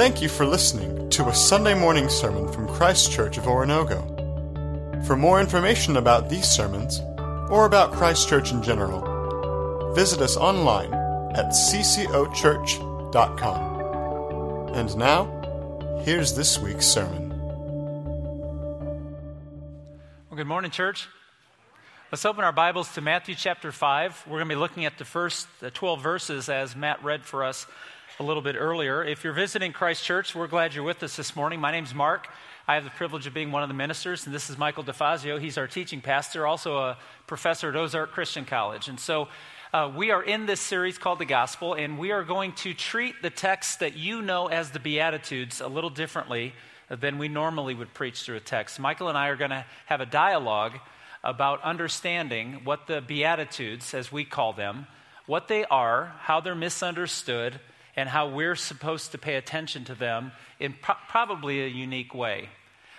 Thank you for listening to a Sunday morning sermon from Christ Church of Oronogo. For more information about these sermons, or about Christ Church in general, visit us online at ccochurch.com. And now, here's this week's sermon. Well, good morning, church. Let's open our Bibles to Matthew chapter 5. We're going to be looking at the first 12 verses as Matt read for us a little bit earlier. If you're visiting Christ Church, we're glad you're with us this morning. My name's Mark. I have the privilege of being one of the ministers, and this is Michael DeFazio. He's our teaching pastor, also a professor at Ozark Christian College. And so uh, we are in this series called The Gospel, and we are going to treat the text that you know as the Beatitudes a little differently than we normally would preach through a text. Michael and I are going to have a dialogue about understanding what the Beatitudes, as we call them, what they are, how they're misunderstood, and how we're supposed to pay attention to them in pro- probably a unique way.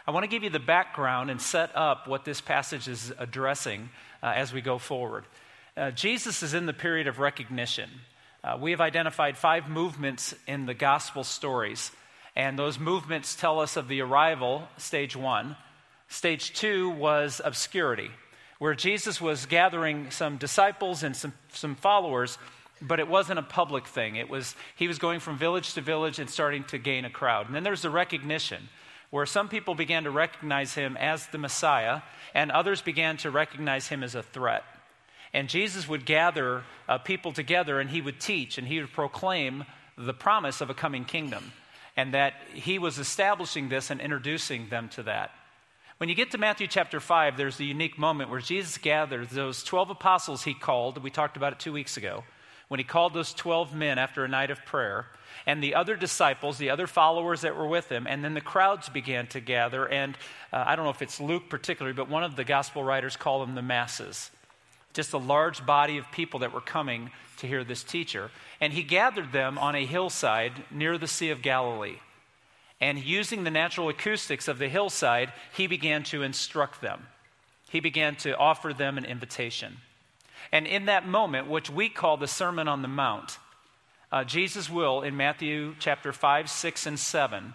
I want to give you the background and set up what this passage is addressing uh, as we go forward. Uh, Jesus is in the period of recognition. Uh, we have identified five movements in the gospel stories, and those movements tell us of the arrival, stage one. Stage two was obscurity, where Jesus was gathering some disciples and some, some followers but it wasn't a public thing. It was he was going from village to village and starting to gain a crowd. And then there's the recognition, where some people began to recognize him as the Messiah, and others began to recognize him as a threat. And Jesus would gather uh, people together, and he would teach, and he would proclaim the promise of a coming kingdom, and that he was establishing this and introducing them to that. When you get to Matthew chapter 5, there's the unique moment where Jesus gathers those 12 apostles he called. We talked about it two weeks ago when he called those 12 men after a night of prayer, and the other disciples, the other followers that were with him, and then the crowds began to gather. And uh, I don't know if it's Luke particularly, but one of the gospel writers called them the masses. Just a large body of people that were coming to hear this teacher. And he gathered them on a hillside near the Sea of Galilee. And using the natural acoustics of the hillside, he began to instruct them. He began to offer them an invitation. And in that moment, which we call the Sermon on the Mount, uh, Jesus will, in Matthew chapter 5, 6, and 7,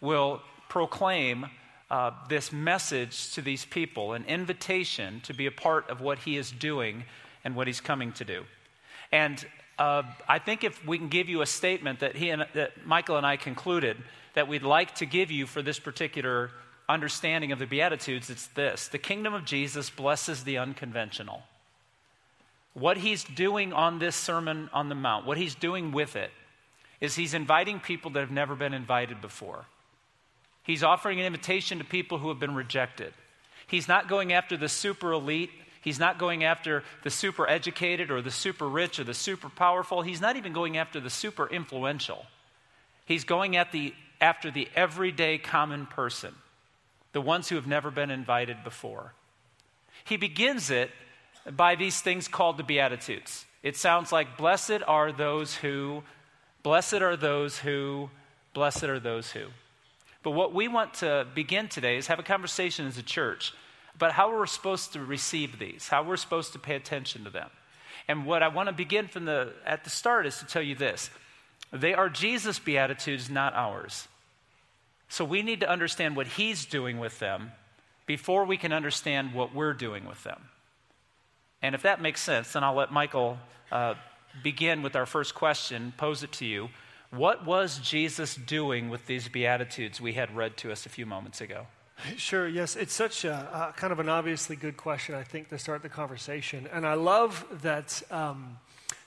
will proclaim uh, this message to these people, an invitation to be a part of what he is doing and what he's coming to do. And uh, I think if we can give you a statement that he and that Michael and I concluded that we'd like to give you for this particular understanding of the Beatitudes, it's this: the kingdom of Jesus blesses the unconventional. What he's doing on this Sermon on the Mount, what he's doing with it, is he's inviting people that have never been invited before. He's offering an invitation to people who have been rejected. He's not going after the super elite. He's not going after the super educated or the super rich or the super powerful. He's not even going after the super influential. He's going at the, after the everyday common person, the ones who have never been invited before. He begins it by these things called the Beatitudes. It sounds like, blessed are those who, blessed are those who, blessed are those who. But what we want to begin today is have a conversation as a church about how we're supposed to receive these, how we're supposed to pay attention to them. And what I want to begin from the at the start is to tell you this. They are Jesus' beatitudes, not ours. So we need to understand what he's doing with them before we can understand what we're doing with them. And if that makes sense, then I'll let Michael uh, begin with our first question, pose it to you. What was Jesus doing with these Beatitudes we had read to us a few moments ago? Sure, yes. It's such a, kind of an obviously good question, I think, to start the conversation. And I love that um,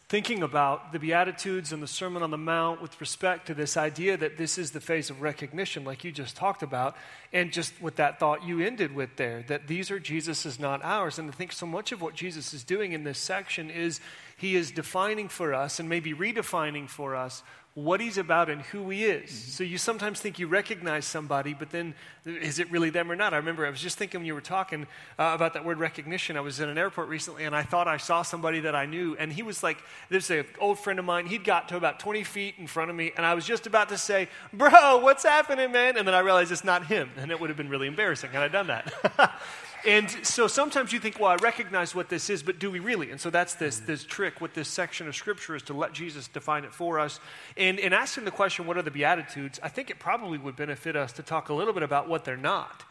thinking about the Beatitudes and the Sermon on the Mount with respect to this idea that this is the phase of recognition, like you just talked about, and just with that thought you ended with there, that these are Jesus's, not ours. And I think so much of what Jesus is doing in this section is he is defining for us and maybe redefining for us what he's about and who he is. Mm-hmm. So you sometimes think you recognize somebody, but then is it really them or not? I remember I was just thinking when you were talking uh, about that word recognition. I was in an airport recently and I thought I saw somebody that I knew, and he was like, there's an old friend of mine. He'd got to about 20 feet in front of me, and I was just about to say, Bro, what's happening, man? And then I realized it's not him, and it would have been really embarrassing had I done that. And so sometimes you think, well, I recognize what this is, but do we really? And so that's this, this trick with this section of Scripture is to let Jesus define it for us. And in asking the question, what are the Beatitudes, I think it probably would benefit us to talk a little bit about what they're not.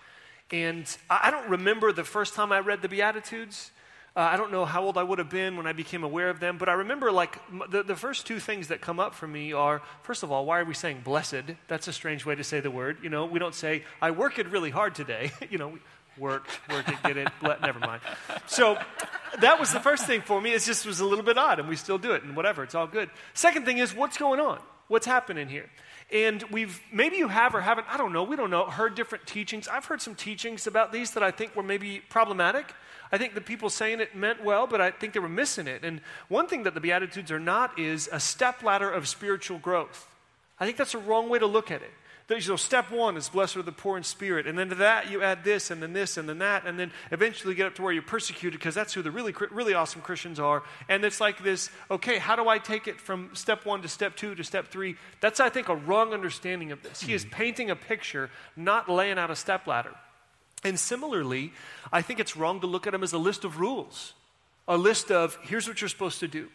And I don't remember the first time I read the Beatitudes. Uh, I don't know how old I would have been when I became aware of them, but I remember like the, the first two things that come up for me are first of all, why are we saying blessed? That's a strange way to say the word. You know, we don't say, I worked really hard today. you know, worked, work it, get it, never mind. So that was the first thing for me. It just was a little bit odd, and we still do it, and whatever, it's all good. Second thing is, what's going on? What's happening here? And we've, maybe you have or haven't, I don't know, we don't know, heard different teachings. I've heard some teachings about these that I think were maybe problematic. I think the people saying it meant well, but I think they were missing it. And one thing that the Beatitudes are not is a step ladder of spiritual growth. I think that's a wrong way to look at it. You know, step one is blessed are the poor in spirit. And then to that, you add this, and then this, and then that. And then eventually get up to where you're persecuted because that's who the really, really awesome Christians are. And it's like this okay, how do I take it from step one to step two to step three? That's, I think, a wrong understanding of this. He is hmm. painting a picture, not laying out a step ladder. And similarly, I think it's wrong to look at them as a list of rules, a list of here's what you're supposed to do.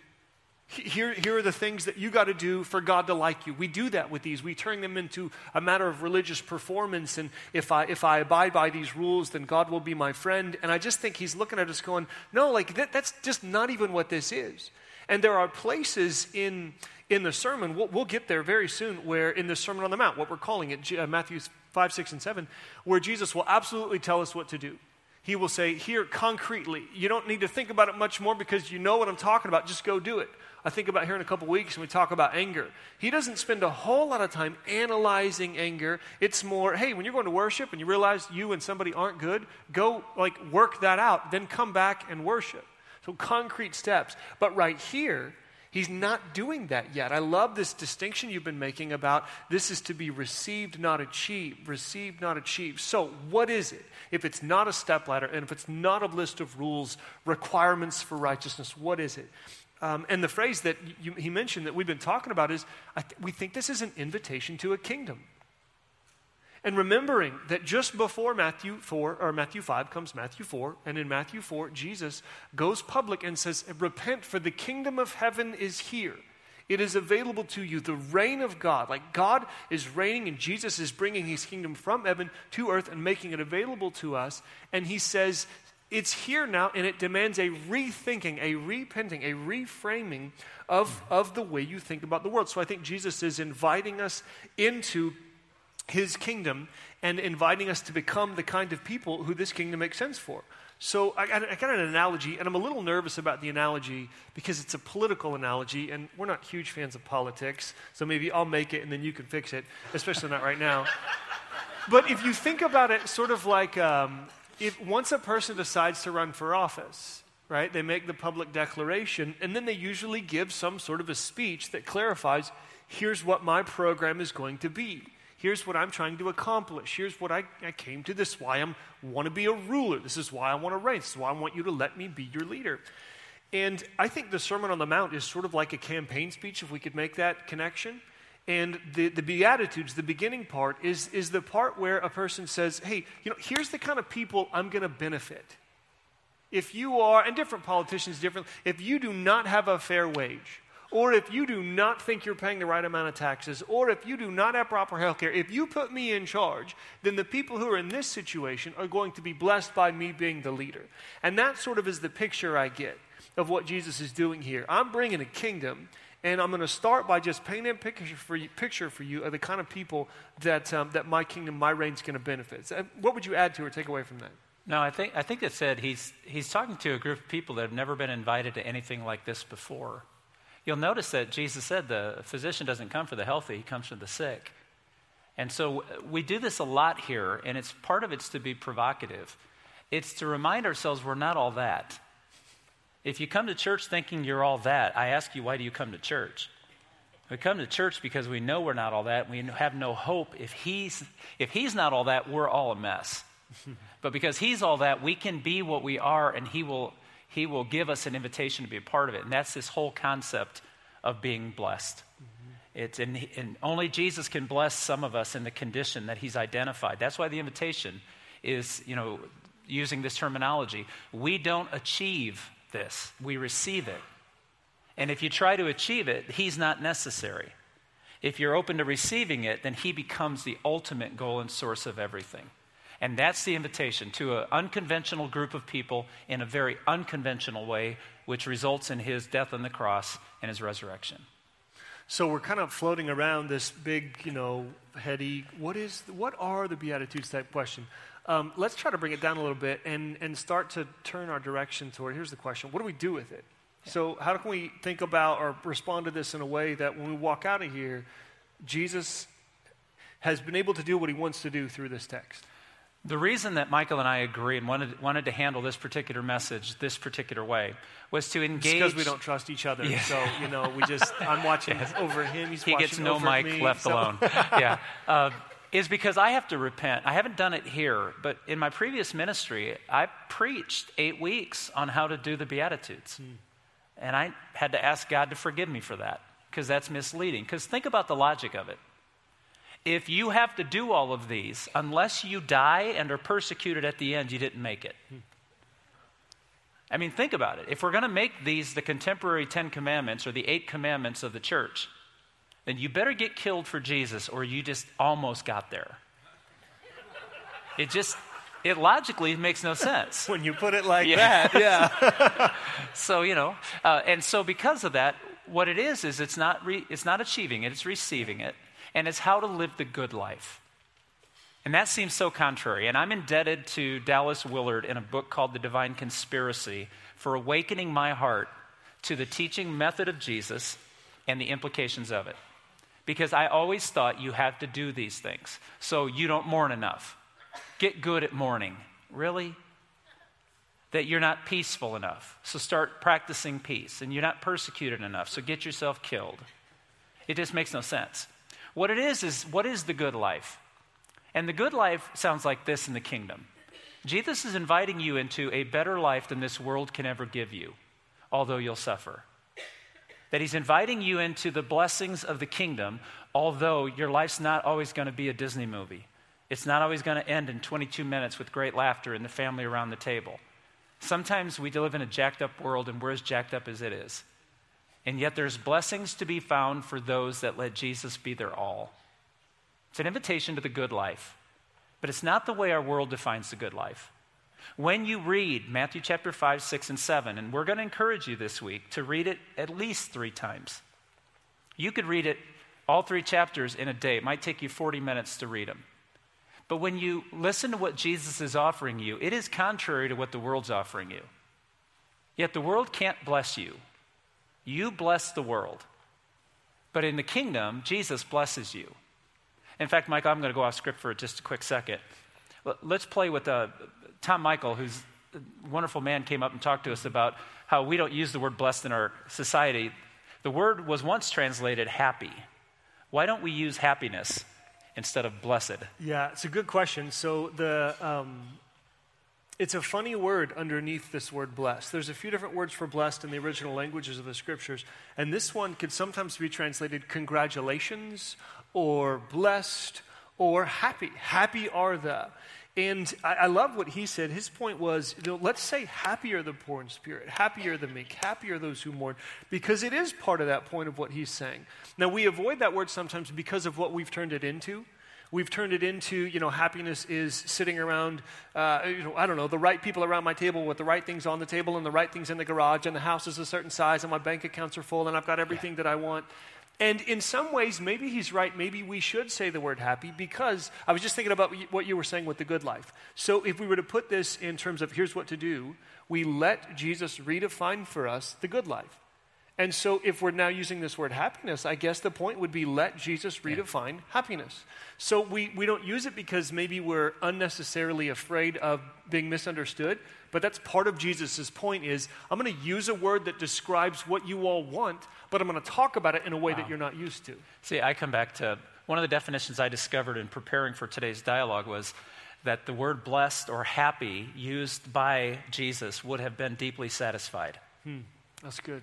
Here, here are the things that you got to do for God to like you. We do that with these. We turn them into a matter of religious performance. And if I, if I abide by these rules, then God will be my friend. And I just think he's looking at us going, no, like that, that's just not even what this is. And there are places in, in the sermon, we'll, we'll, get there very soon, where in the Sermon on the Mount, what we're calling it, uh, Matthew 5, 6, and 7, where Jesus will absolutely tell us what to do. He will say, Here, concretely, you don't need to think about it much more because you know what I'm talking about. Just go do it. I think about here in a couple weeks when we talk about anger. He doesn't spend a whole lot of time analyzing anger. It's more, hey, when you're going to worship and you realize you and somebody aren't good, go like work that out, then come back and worship. So concrete steps. But right here, He's not doing that yet. I love this distinction you've been making about this is to be received, not achieved. Received, not achieved. So, what is it? If it's not a stepladder and if it's not a list of rules, requirements for righteousness, what is it? Um, and the phrase that you, he mentioned that we've been talking about is th- we think this is an invitation to a kingdom. And remembering that just before Matthew 4 or Matthew 5 comes Matthew 4, and in Matthew 4, Jesus goes public and says, Repent, for the kingdom of heaven is here. It is available to you, the reign of God. Like God is reigning, and Jesus is bringing his kingdom from heaven to earth and making it available to us. And he says, it's here now and it demands a rethinking, a repenting, a reframing of, of the way you think about the world. So I think Jesus is inviting us into his kingdom and inviting us to become the kind of people who this kingdom makes sense for. So I, I got an analogy, and I'm a little nervous about the analogy because it's a political analogy, and we're not huge fans of politics, so maybe I'll make it and then you can fix it, especially not right now. but if you think about it sort of like um, if once a person decides to run for office, right, they make the public declaration, and then they usually give some sort of a speech that clarifies here's what my program is going to be. Here's what I'm trying to accomplish. Here's what I, I came to. This why I want to be a ruler. This is why I want to reign. This is why I want you to let me be your leader. And I think the Sermon on the Mount is sort of like a campaign speech, if we could make that connection. And the, the Beatitudes, the beginning part, is, is the part where a person says, hey, you know, here's the kind of people I'm going to benefit. If you are, and different politicians different, if you do not have a fair wage, or if you do not think you're paying the right amount of taxes, or if you do not have proper health care, if you put me in charge, then the people who are in this situation are going to be blessed by me being the leader. And that sort of is the picture I get of what Jesus is doing here. I'm bringing a kingdom and I'm going to start by just painting a picture for you, picture for you of the kind of people that, um, that my kingdom, my reign is going to benefit. So, what would you add to or take away from that? No, I think, I think it said he's, he's talking to a group of people that have never been invited to anything like this before. You'll notice that Jesus said the physician doesn't come for the healthy, he comes for the sick. And so we do this a lot here, and it's part of it's to be provocative. It's to remind ourselves we're not all that. If you come to church thinking you're all that, I ask you, why do you come to church? We come to church because we know we're not all that. We have no hope. If he's, if he's not all that, we're all a mess. but because he's all that, we can be what we are, and he will, he will give us an invitation to be a part of it. And that's this whole concept of being blessed. Mm-hmm. It's, and, and only Jesus can bless some of us in the condition that he's identified. That's why the invitation is, you know, using this terminology. We don't achieve this, we receive it. And if you try to achieve it, He's not necessary. If you're open to receiving it, then He becomes the ultimate goal and source of everything. And that's the invitation to an unconventional group of people in a very unconventional way, which results in His death on the cross and His resurrection. So we're kind of floating around this big, you know, heady. What is? What are the beatitudes? Type question. Um, let's try to bring it down a little bit and and start to turn our direction toward. Here's the question: What do we do with it? Yeah. So how can we think about or respond to this in a way that when we walk out of here, Jesus has been able to do what he wants to do through this text? The reason that Michael and I agree and wanted, wanted to handle this particular message this particular way was to engage. because we don't trust each other. Yeah. So, you know, we just, I'm watching yes. over him. He's he gets no mic me, left so. alone. yeah. Uh, is because I have to repent. I haven't done it here, but in my previous ministry, I preached eight weeks on how to do the Beatitudes. Hmm. And I had to ask God to forgive me for that because that's misleading. Because think about the logic of it. If you have to do all of these, unless you die and are persecuted at the end, you didn't make it. I mean, think about it. If we're going to make these the contemporary Ten Commandments or the Eight Commandments of the church, then you better get killed for Jesus or you just almost got there. It just, it logically makes no sense. when you put it like yeah. that, yeah. so, you know, uh, and so because of that, what it is, is it's not, re- it's not achieving it, it's receiving it and it's how to live the good life. And that seems so contrary. And I'm indebted to Dallas Willard in a book called The Divine Conspiracy for awakening my heart to the teaching method of Jesus and the implications of it. Because I always thought you have to do these things so you don't mourn enough. Get good at mourning. Really? That you're not peaceful enough. So start practicing peace. And you're not persecuted enough. So get yourself killed. It just makes no sense. What it is, is what is the good life? And the good life sounds like this in the kingdom Jesus is inviting you into a better life than this world can ever give you, although you'll suffer. That he's inviting you into the blessings of the kingdom, although your life's not always going to be a Disney movie. It's not always going to end in 22 minutes with great laughter and the family around the table. Sometimes we live in a jacked up world and we're as jacked up as it is. And yet there's blessings to be found for those that let Jesus be their all. It's an invitation to the good life, but it's not the way our world defines the good life. When you read Matthew chapter 5, 6, and 7, and we're going to encourage you this week to read it at least three times. You could read it all three chapters in a day. It might take you 40 minutes to read them. But when you listen to what Jesus is offering you, it is contrary to what the world's offering you. Yet the world can't bless you you bless the world. But in the kingdom, Jesus blesses you. In fact, Mike, I'm going to go off script for just a quick second. Let's play with uh, Tom Michael, who's a wonderful man, came up and talked to us about how we don't use the word blessed in our society. The word was once translated happy. Why don't we use happiness instead of blessed? Yeah, it's a good question. So the um, it's a funny word underneath this word blessed. There's a few different words for blessed in the original languages of the scriptures, and this one could sometimes be translated congratulations or blessed or happy. Happy are the. And I, I, love what he said. His point was, you know, let's say happy are the poor in spirit, happy are the meek, happy are those who mourn, because it is part of that point of what he's saying. Now, we avoid that word sometimes because of what we've turned it into. We've turned it into, you know, happiness is sitting around, uh, you know, I don't know, the right people around my table with the right things on the table and the right things in the garage, and the house is a certain size, and my bank accounts are full, and I've got everything that I want. And in some ways, maybe he's right. Maybe we should say the word happy because I was just thinking about what you were saying with the good life. So, if we were to put this in terms of here's what to do, we let Jesus redefine for us the good life. And so, if we're now using this word happiness, I guess the point would be let Jesus redefine yeah. happiness. So, we, we don't use it because maybe we're unnecessarily afraid of being misunderstood, but that's part of Jesus' point is I'm going to use a word that describes what you all want, but I'm going to talk about it in a way wow. that you're not used to. See, I come back to one of the definitions I discovered in preparing for today's dialogue was that the word blessed or happy used by Jesus would have been deeply satisfied. Hmm, that's good.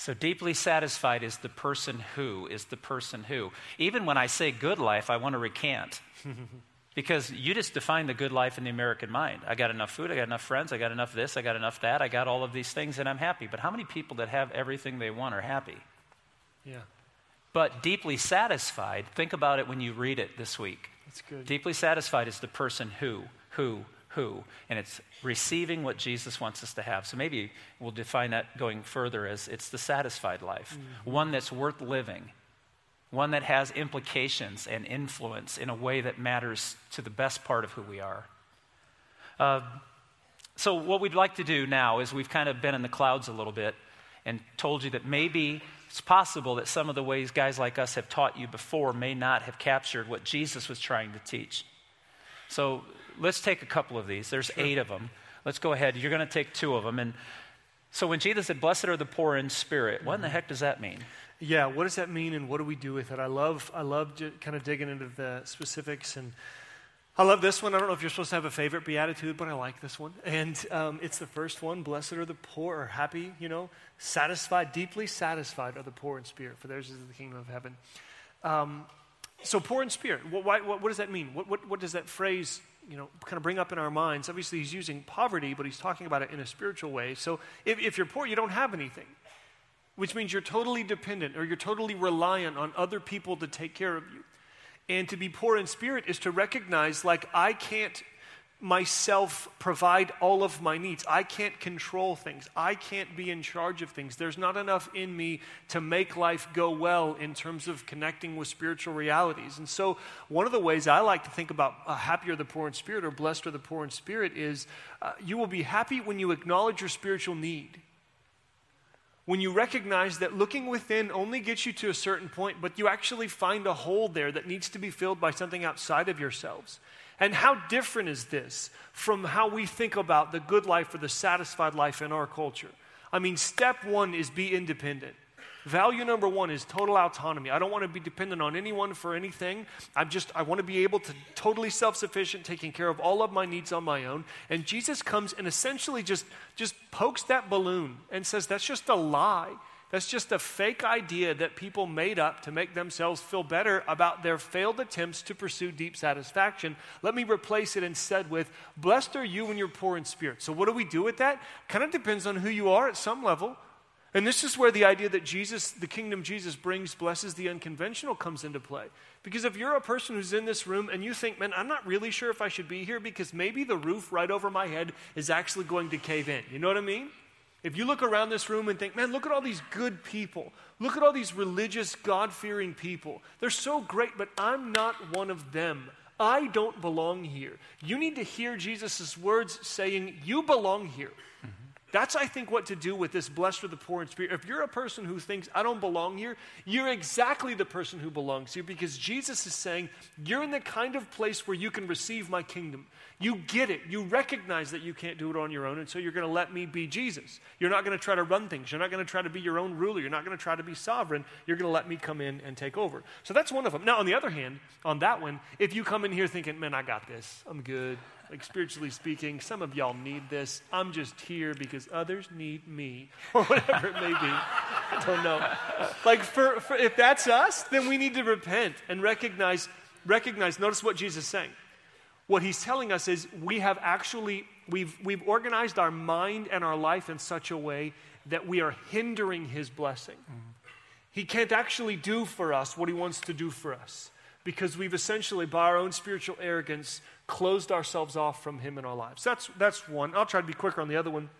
So, deeply satisfied is the person who is the person who. Even when I say good life, I want to recant. Because you just define the good life in the American mind. I got enough food, I got enough friends, I got enough this, I got enough that, I got all of these things, and I'm happy. But how many people that have everything they want are happy? Yeah. But deeply satisfied, think about it when you read it this week. That's good. Deeply satisfied is the person who, who, who, and it's receiving what Jesus wants us to have. So maybe we'll define that going further as it's the satisfied life, mm-hmm. one that's worth living, one that has implications and influence in a way that matters to the best part of who we are. Uh, so, what we'd like to do now is we've kind of been in the clouds a little bit and told you that maybe it's possible that some of the ways guys like us have taught you before may not have captured what Jesus was trying to teach. So, let's take a couple of these. There's sure. eight of them. Let's go ahead. You're going to take two of them. And so when Jesus said, Blessed are the poor in spirit, what in the mm-hmm. heck does that mean? Yeah, what does that mean and what do we do with it? I love, I love kind of digging into the specifics and I love this one. I don't know if you're supposed to have a favorite beatitude, but I like this one. And um, it's the first one Blessed are the poor, or happy, you know, satisfied, deeply satisfied are the poor in spirit, for theirs is the kingdom of heaven. Um, so, poor in spirit, what, why, what, what, does that mean? What, what, what does that phrase you know, kind of bring up in our minds. Obviously, he's using poverty, but he's talking about it in a spiritual way. So if, if you're poor, you don't have anything, which means you're totally dependent or you're totally reliant on other people to take care of you. And to be poor in spirit is to recognize, like, I can't myself provide all of my needs. I can't control things. I can't be in charge of things. There's not enough in me to make life go well in terms of connecting with spiritual realities. And so, one of the ways I like to think about uh, happier the poor in spirit or blessed are the poor in spirit is uh, you will be happy when you acknowledge your spiritual need. When you recognize that looking within only gets you to a certain point, but you actually find a hole there that needs to be filled by something outside of yourselves. And how different is this from how we think about the good life or the satisfied life in our culture? I mean, step one is be independent. Value number one is total autonomy. I don't want to be dependent on anyone for anything. I'm just, I want to be able to totally self sufficient, taking care of all of my needs on my own. And Jesus comes and essentially just, just pokes that balloon and says, that's just a lie. That's just a fake idea that people made up to make themselves feel better about their failed attempts to pursue deep satisfaction. Let me replace it instead with, Blessed are you when you're poor in spirit. So, what do we do with that? Kind of depends on who you are at some level. And this is where the idea that Jesus, the kingdom Jesus brings, blesses the unconventional comes into play. Because if you're a person who's in this room and you think, man, I'm not really sure if I should be here because maybe the roof right over my head is actually going to cave in. You know what I mean? If you look around this room and think, man, look at all these good people. Look at all these religious, God fearing people. They're so great, but I'm not one of them. I don't belong here. You need to hear Jesus' words saying, You belong here. Mm-hmm. That's, I think, what to do with this blessed are the poor in spirit. If you're a person who thinks, I don't belong here, you're exactly the person who belongs here because Jesus is saying, You're in the kind of place where you can receive my kingdom. You get it. You recognize that you can't do it on your own, and so you're going to let me be Jesus. You're not going to try to run things. You're not going to try to be your own ruler. You're not going to try to be sovereign. You're going to let me come in and take over. So that's one of them. Now, on the other hand, on that one, if you come in here thinking, man, I got this, I'm good, like spiritually speaking, some of y'all need this. I'm just here because others need me, or whatever it may be. I don't know. Like, for, for, if that's us, then we need to repent and recognize, recognize, notice what Jesus is saying. What he's telling us is we have actually, we've, we've organized our mind and our life in such a way that we are hindering his blessing. Mm-hmm. He can't actually do for us what he wants to do for us because we've essentially, by our own spiritual arrogance, closed ourselves off from him in our lives. That's, that's one. I'll try to be quicker on the other one.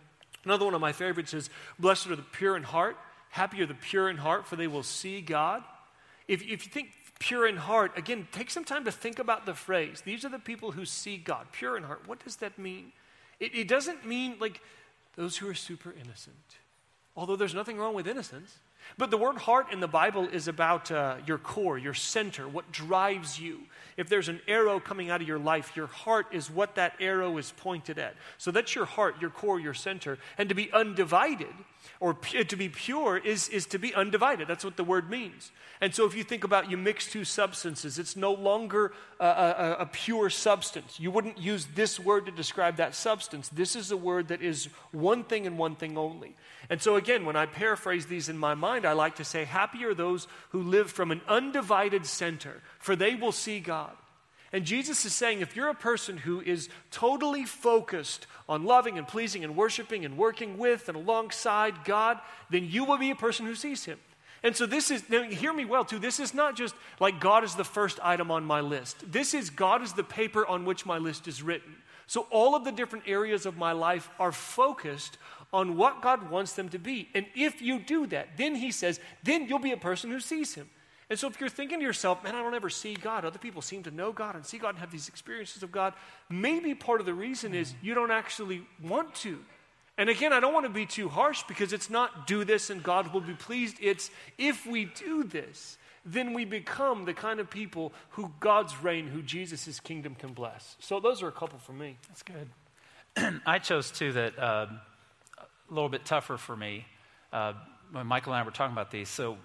Another one of my favorites is Blessed are the pure in heart. Happy are the pure in heart, for they will see God. If, if you think pure in heart, again, take some time to think about the phrase. These are the people who see God, pure in heart. What does that mean? It, it doesn't mean like those who are super innocent, although there's nothing wrong with innocence. But the word heart in the Bible is about uh, your core, your center, what drives you. If there's an arrow coming out of your life, your heart is what that arrow is pointed at. So that's your heart, your core, your center. And to be undivided or to be pure is, is to be undivided. That's what the word means. And so if you think about you mix two substances, it's no longer a, a, a, pure substance. You wouldn't use this word to describe that substance. This is a word that is one thing and one thing only. And so again, when I paraphrase these in my mind, I like to say, Happy are those who live from an undivided center, for they will see God. And Jesus is saying if you're a person who is totally focused on loving and pleasing and worshiping and working with and alongside God, then you will be a person who sees Him. And so this is, now hear me well too, this is not just like God is the first item on my list. This is God is the paper on which my list is written. So all of the different areas of my life are focused on what God wants them to be. And if you do that, then He says, then you'll be a person who sees Him. And so if you're thinking to yourself, man, I don't ever see God, other people seem to know God and see God and have these experiences of God, maybe part of the reason is you don't actually want to. And again, I don't want to be too harsh because it's not do this and God will be pleased. It's if we do this, then we become the kind of people who God's reign, who Jesus' kingdom can bless. So those are a couple for me. That's good. I chose two that uh, a little bit tougher for me uh, when Michael and I were talking about these. So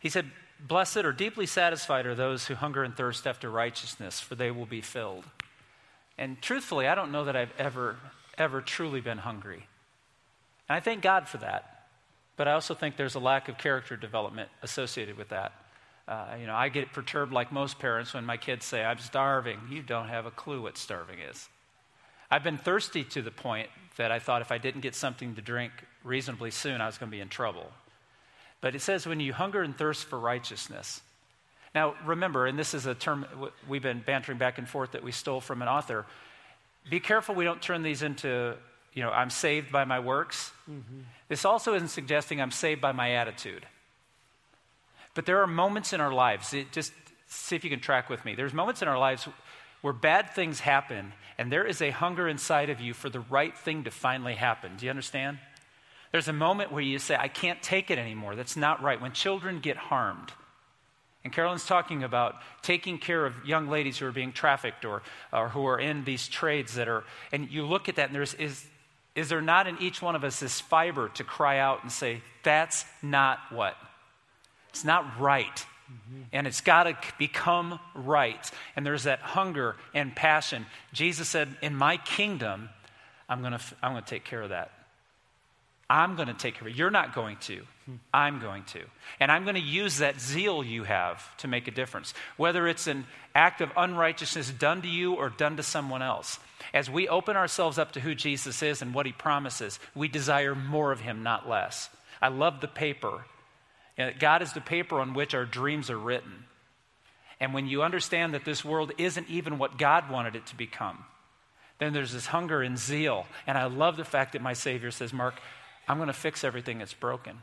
he said, Blessed or deeply satisfied are those who hunger and thirst after righteousness, for they will be filled. And truthfully, I don't know that I've ever, ever truly been hungry. And I thank God for that. But I also think there's a lack of character development associated with that. Uh, you know, I get perturbed like most parents when my kids say, I'm starving. You don't have a clue what starving is. I've been thirsty to the point that I thought if I didn't get something to drink reasonably soon, I was going to be in trouble. But it says, when you hunger and thirst for righteousness. Now, remember, and this is a term we've been bantering back and forth that we stole from an author. Be careful we don't turn these into you know, I'm saved by my works. Mm-hmm. This also isn't suggesting I'm saved by my attitude. But there are moments in our lives, it, just see if you can track with me. There's moments in our lives where bad things happen, and there is a hunger inside of you for the right thing to finally happen. Do you understand? There's a moment where you say, I can't take it anymore. That's not right. When children get harmed, and Carolyn's talking about taking care of young ladies who are being trafficked or, or who are in these trades that are, and you look at that and there's, is, is there not in each one of us this fiber to cry out and say, that's not what? It's not right. Mm-hmm. And it's got to become right. And there's that hunger and passion. Jesus said, In my kingdom, I'm going to I'm going to take care of that. I'm going to take care of it. You're not going to. I'm going to. And I'm going to use that zeal you have to make a difference, whether it's an act of unrighteousness done to you or done to someone else. As we open ourselves up to who Jesus is and what he promises, we desire more of him, not less. I love the paper. God is the paper on which our dreams are written. And when you understand that this world isn't even what God wanted it to become, then there's this hunger and zeal. And I love the fact that my Savior says, Mark, I'm going to fix everything that's broken.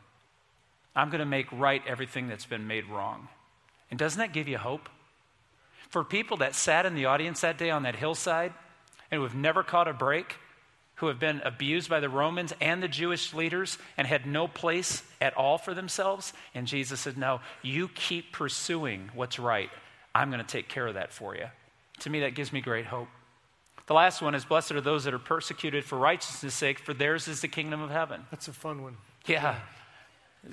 I'm going to make right everything that's been made wrong. And doesn't that give you hope? For people that sat in the audience that day on that hillside and who have never caught a break, who have been abused by the Romans and the Jewish leaders and had no place at all for themselves, and Jesus said, No, you keep pursuing what's right. I'm going to take care of that for you. To me, that gives me great hope. The last one is Blessed are those that are persecuted for righteousness' sake, for theirs is the kingdom of heaven. That's a fun one. Yeah.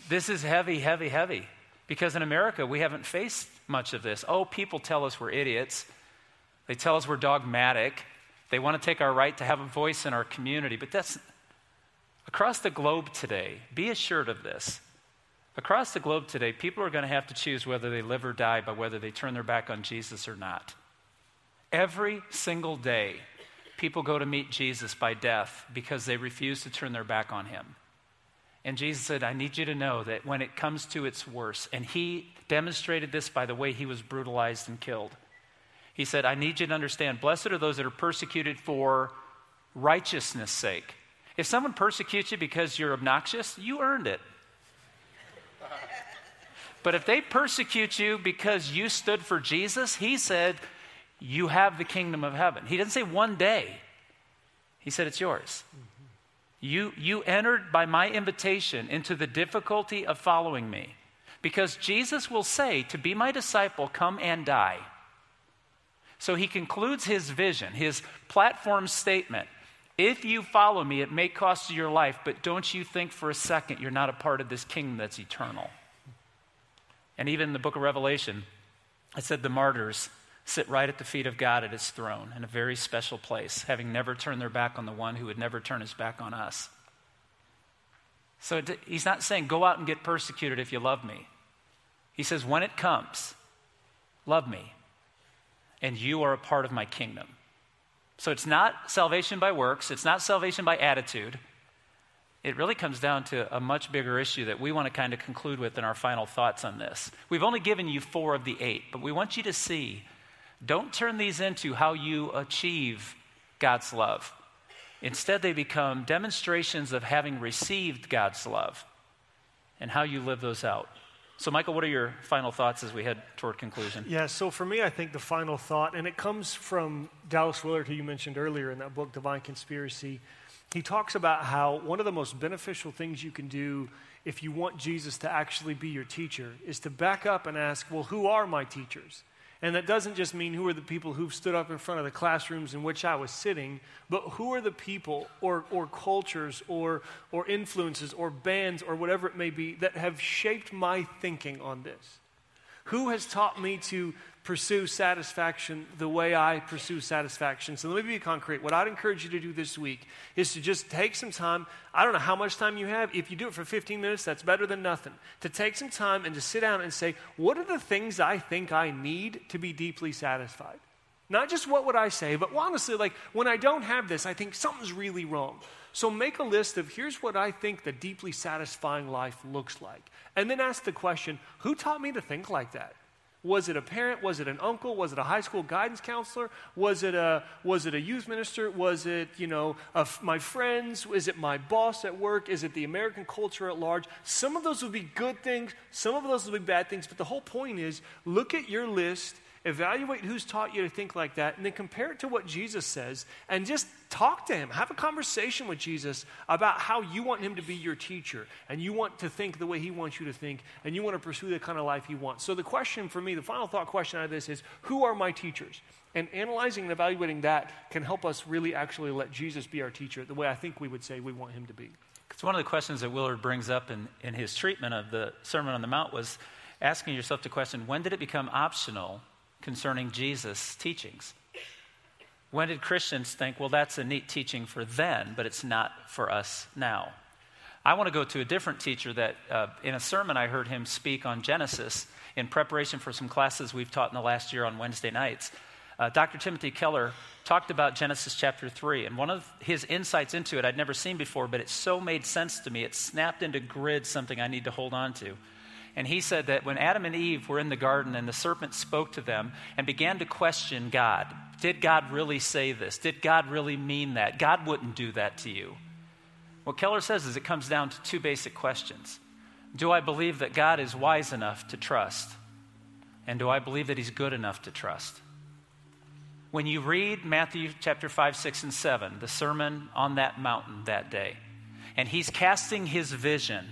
This is heavy, heavy, heavy. Because in America, we haven't faced much of this. Oh, people tell us we're idiots. They tell us we're dogmatic. They want to take our right to have a voice in our community. But that's across the globe today. Be assured of this. Across the globe today, people are going to have to choose whether they live or die by whether they turn their back on Jesus or not. Every single day, people go to meet Jesus by death because they refuse to turn their back on him. And Jesus said, I need you to know that when it comes to its worst, and he demonstrated this by the way he was brutalized and killed. He said, I need you to understand, blessed are those that are persecuted for righteousness' sake. If someone persecutes you because you're obnoxious, you earned it. But if they persecute you because you stood for Jesus, he said, you have the kingdom of heaven. He didn't say one day, he said it's yours. You, you entered by my invitation into the difficulty of following me. Because Jesus will say, To be my disciple, come and die. So he concludes his vision, his platform statement. If you follow me, it may cost you your life, but don't you think for a second you're not a part of this kingdom that's eternal. And even in the book of Revelation, it said the martyrs sit right at the feet of God at his throne in a very special place, having never turned their back on the one who would never turn his back on us. So he's not saying, go out and get persecuted if you love me. He says, when it comes, love me. And you are a part of my kingdom. So it's not salvation by works, it's not salvation by attitude. It really comes down to a much bigger issue that we want to kind of conclude with in our final thoughts on this. We've only given you four of the eight, but we want you to see don't turn these into how you achieve God's love. Instead, they become demonstrations of having received God's love and how you live those out. So, Michael, what are your final thoughts as we head toward conclusion? Yeah, so for me, I think the final thought, and it comes from Dallas Willard, who you mentioned earlier in that book, Divine Conspiracy. He talks about how one of the most beneficial things you can do if you want Jesus to actually be your teacher is to back up and ask, well, who are my teachers? And that doesn't just mean who are the people who've stood up in front of the classrooms in which I was sitting, but who are the people or, or cultures or, or influences or bands or whatever it may be that have shaped my thinking on this? Who has taught me to pursue satisfaction the way I pursue satisfaction. So let me be concrete. What I'd encourage you to do this week is to just take some time. I don't know how much time you have. If you do it for 15 minutes, that's better than nothing. To take some time and to sit down and say, what are the things I think I need to be deeply satisfied? Not just what would I say, but honestly, like when I don't have this, I think something's really wrong. So make a list of here's what I think the deeply satisfying life looks like. And then ask the question who taught me to think like that? Was it a parent? Was it an uncle? Was it a high school guidance counselor? Was it a, was it a youth minister? Was it, you know, my friends? Is it my boss at work? Is it the American culture at large? Some of those will be good things, some of those will be bad things, but the whole point is look at your list evaluate who's taught you to think like that, and then compare it to what Jesus says, and just talk to him. Have a conversation with Jesus about how you want him to be your teacher, and you want to think the way he wants you to think, and you want to pursue the kind of life he wants. So, the question for me, the final thought question out of this is who are my teachers? And analyzing and evaluating that can help us really actually let Jesus be our teacher the way I think we would say we want him to be. It's one of the questions that Willard brings up in, in his treatment of the Sermon on the Mount was asking yourself the question when did it become optional concerning Jesus' teachings. When did Christians think, well, that's a neat teaching for then, but it's not for us now? I want to go to a different teacher that, uh, in a sermon, I heard him speak on Genesis in preparation for some classes we've taught in the last year on Wednesday nights. Uh, Dr. Timothy Keller talked about Genesis chapter 3, and one of his insights into it I'd never seen before, but it so made sense to me. It snapped into grid something I need to hold on to. And he said that when Adam and Eve were in the garden and the serpent spoke to them and began to question God, did God really say this? Did God really mean that? God wouldn't do that to you. What Keller says is it comes down to two basic questions Do I believe that God is wise enough to trust? And do I believe that he's good enough to trust? When you read Matthew chapter 5, 6, and 7, the sermon on that mountain that day, and he's casting his vision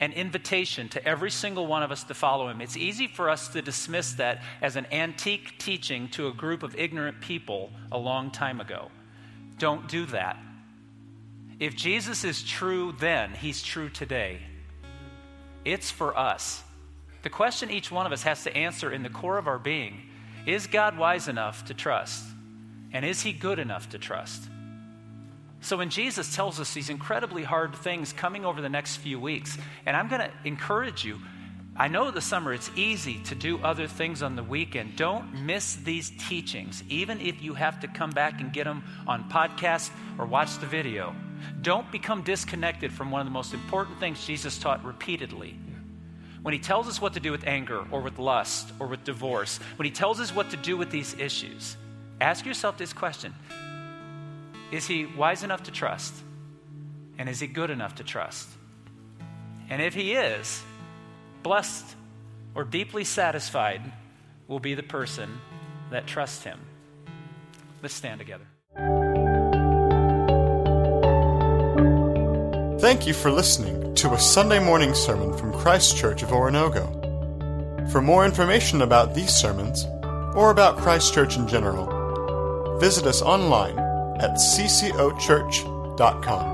an invitation to every single one of us to follow him. It's easy for us to dismiss that as an antique teaching to a group of ignorant people a long time ago. Don't do that. If Jesus is true then, he's true today. It's for us. The question each one of us has to answer in the core of our being is God wise enough to trust? And is he good enough to trust? So when Jesus tells us these incredibly hard things coming over the next few weeks, and I'm going to encourage you. I know the summer it's easy to do other things on the weekend. Don't miss these teachings, even if you have to come back and get them on podcast or watch the video. Don't become disconnected from one of the most important things Jesus taught repeatedly. When he tells us what to do with anger or with lust or with divorce, when he tells us what to do with these issues, ask yourself this question is he wise enough to trust? And is he good enough to trust? And if he is, blessed or deeply satisfied will be the person that trusts him. Let's stand together. Thank you for listening to a Sunday morning sermon from Christ Church of Oronogo. For more information about these sermons, or about Christ Church in general, visit us online at ccochurch.com.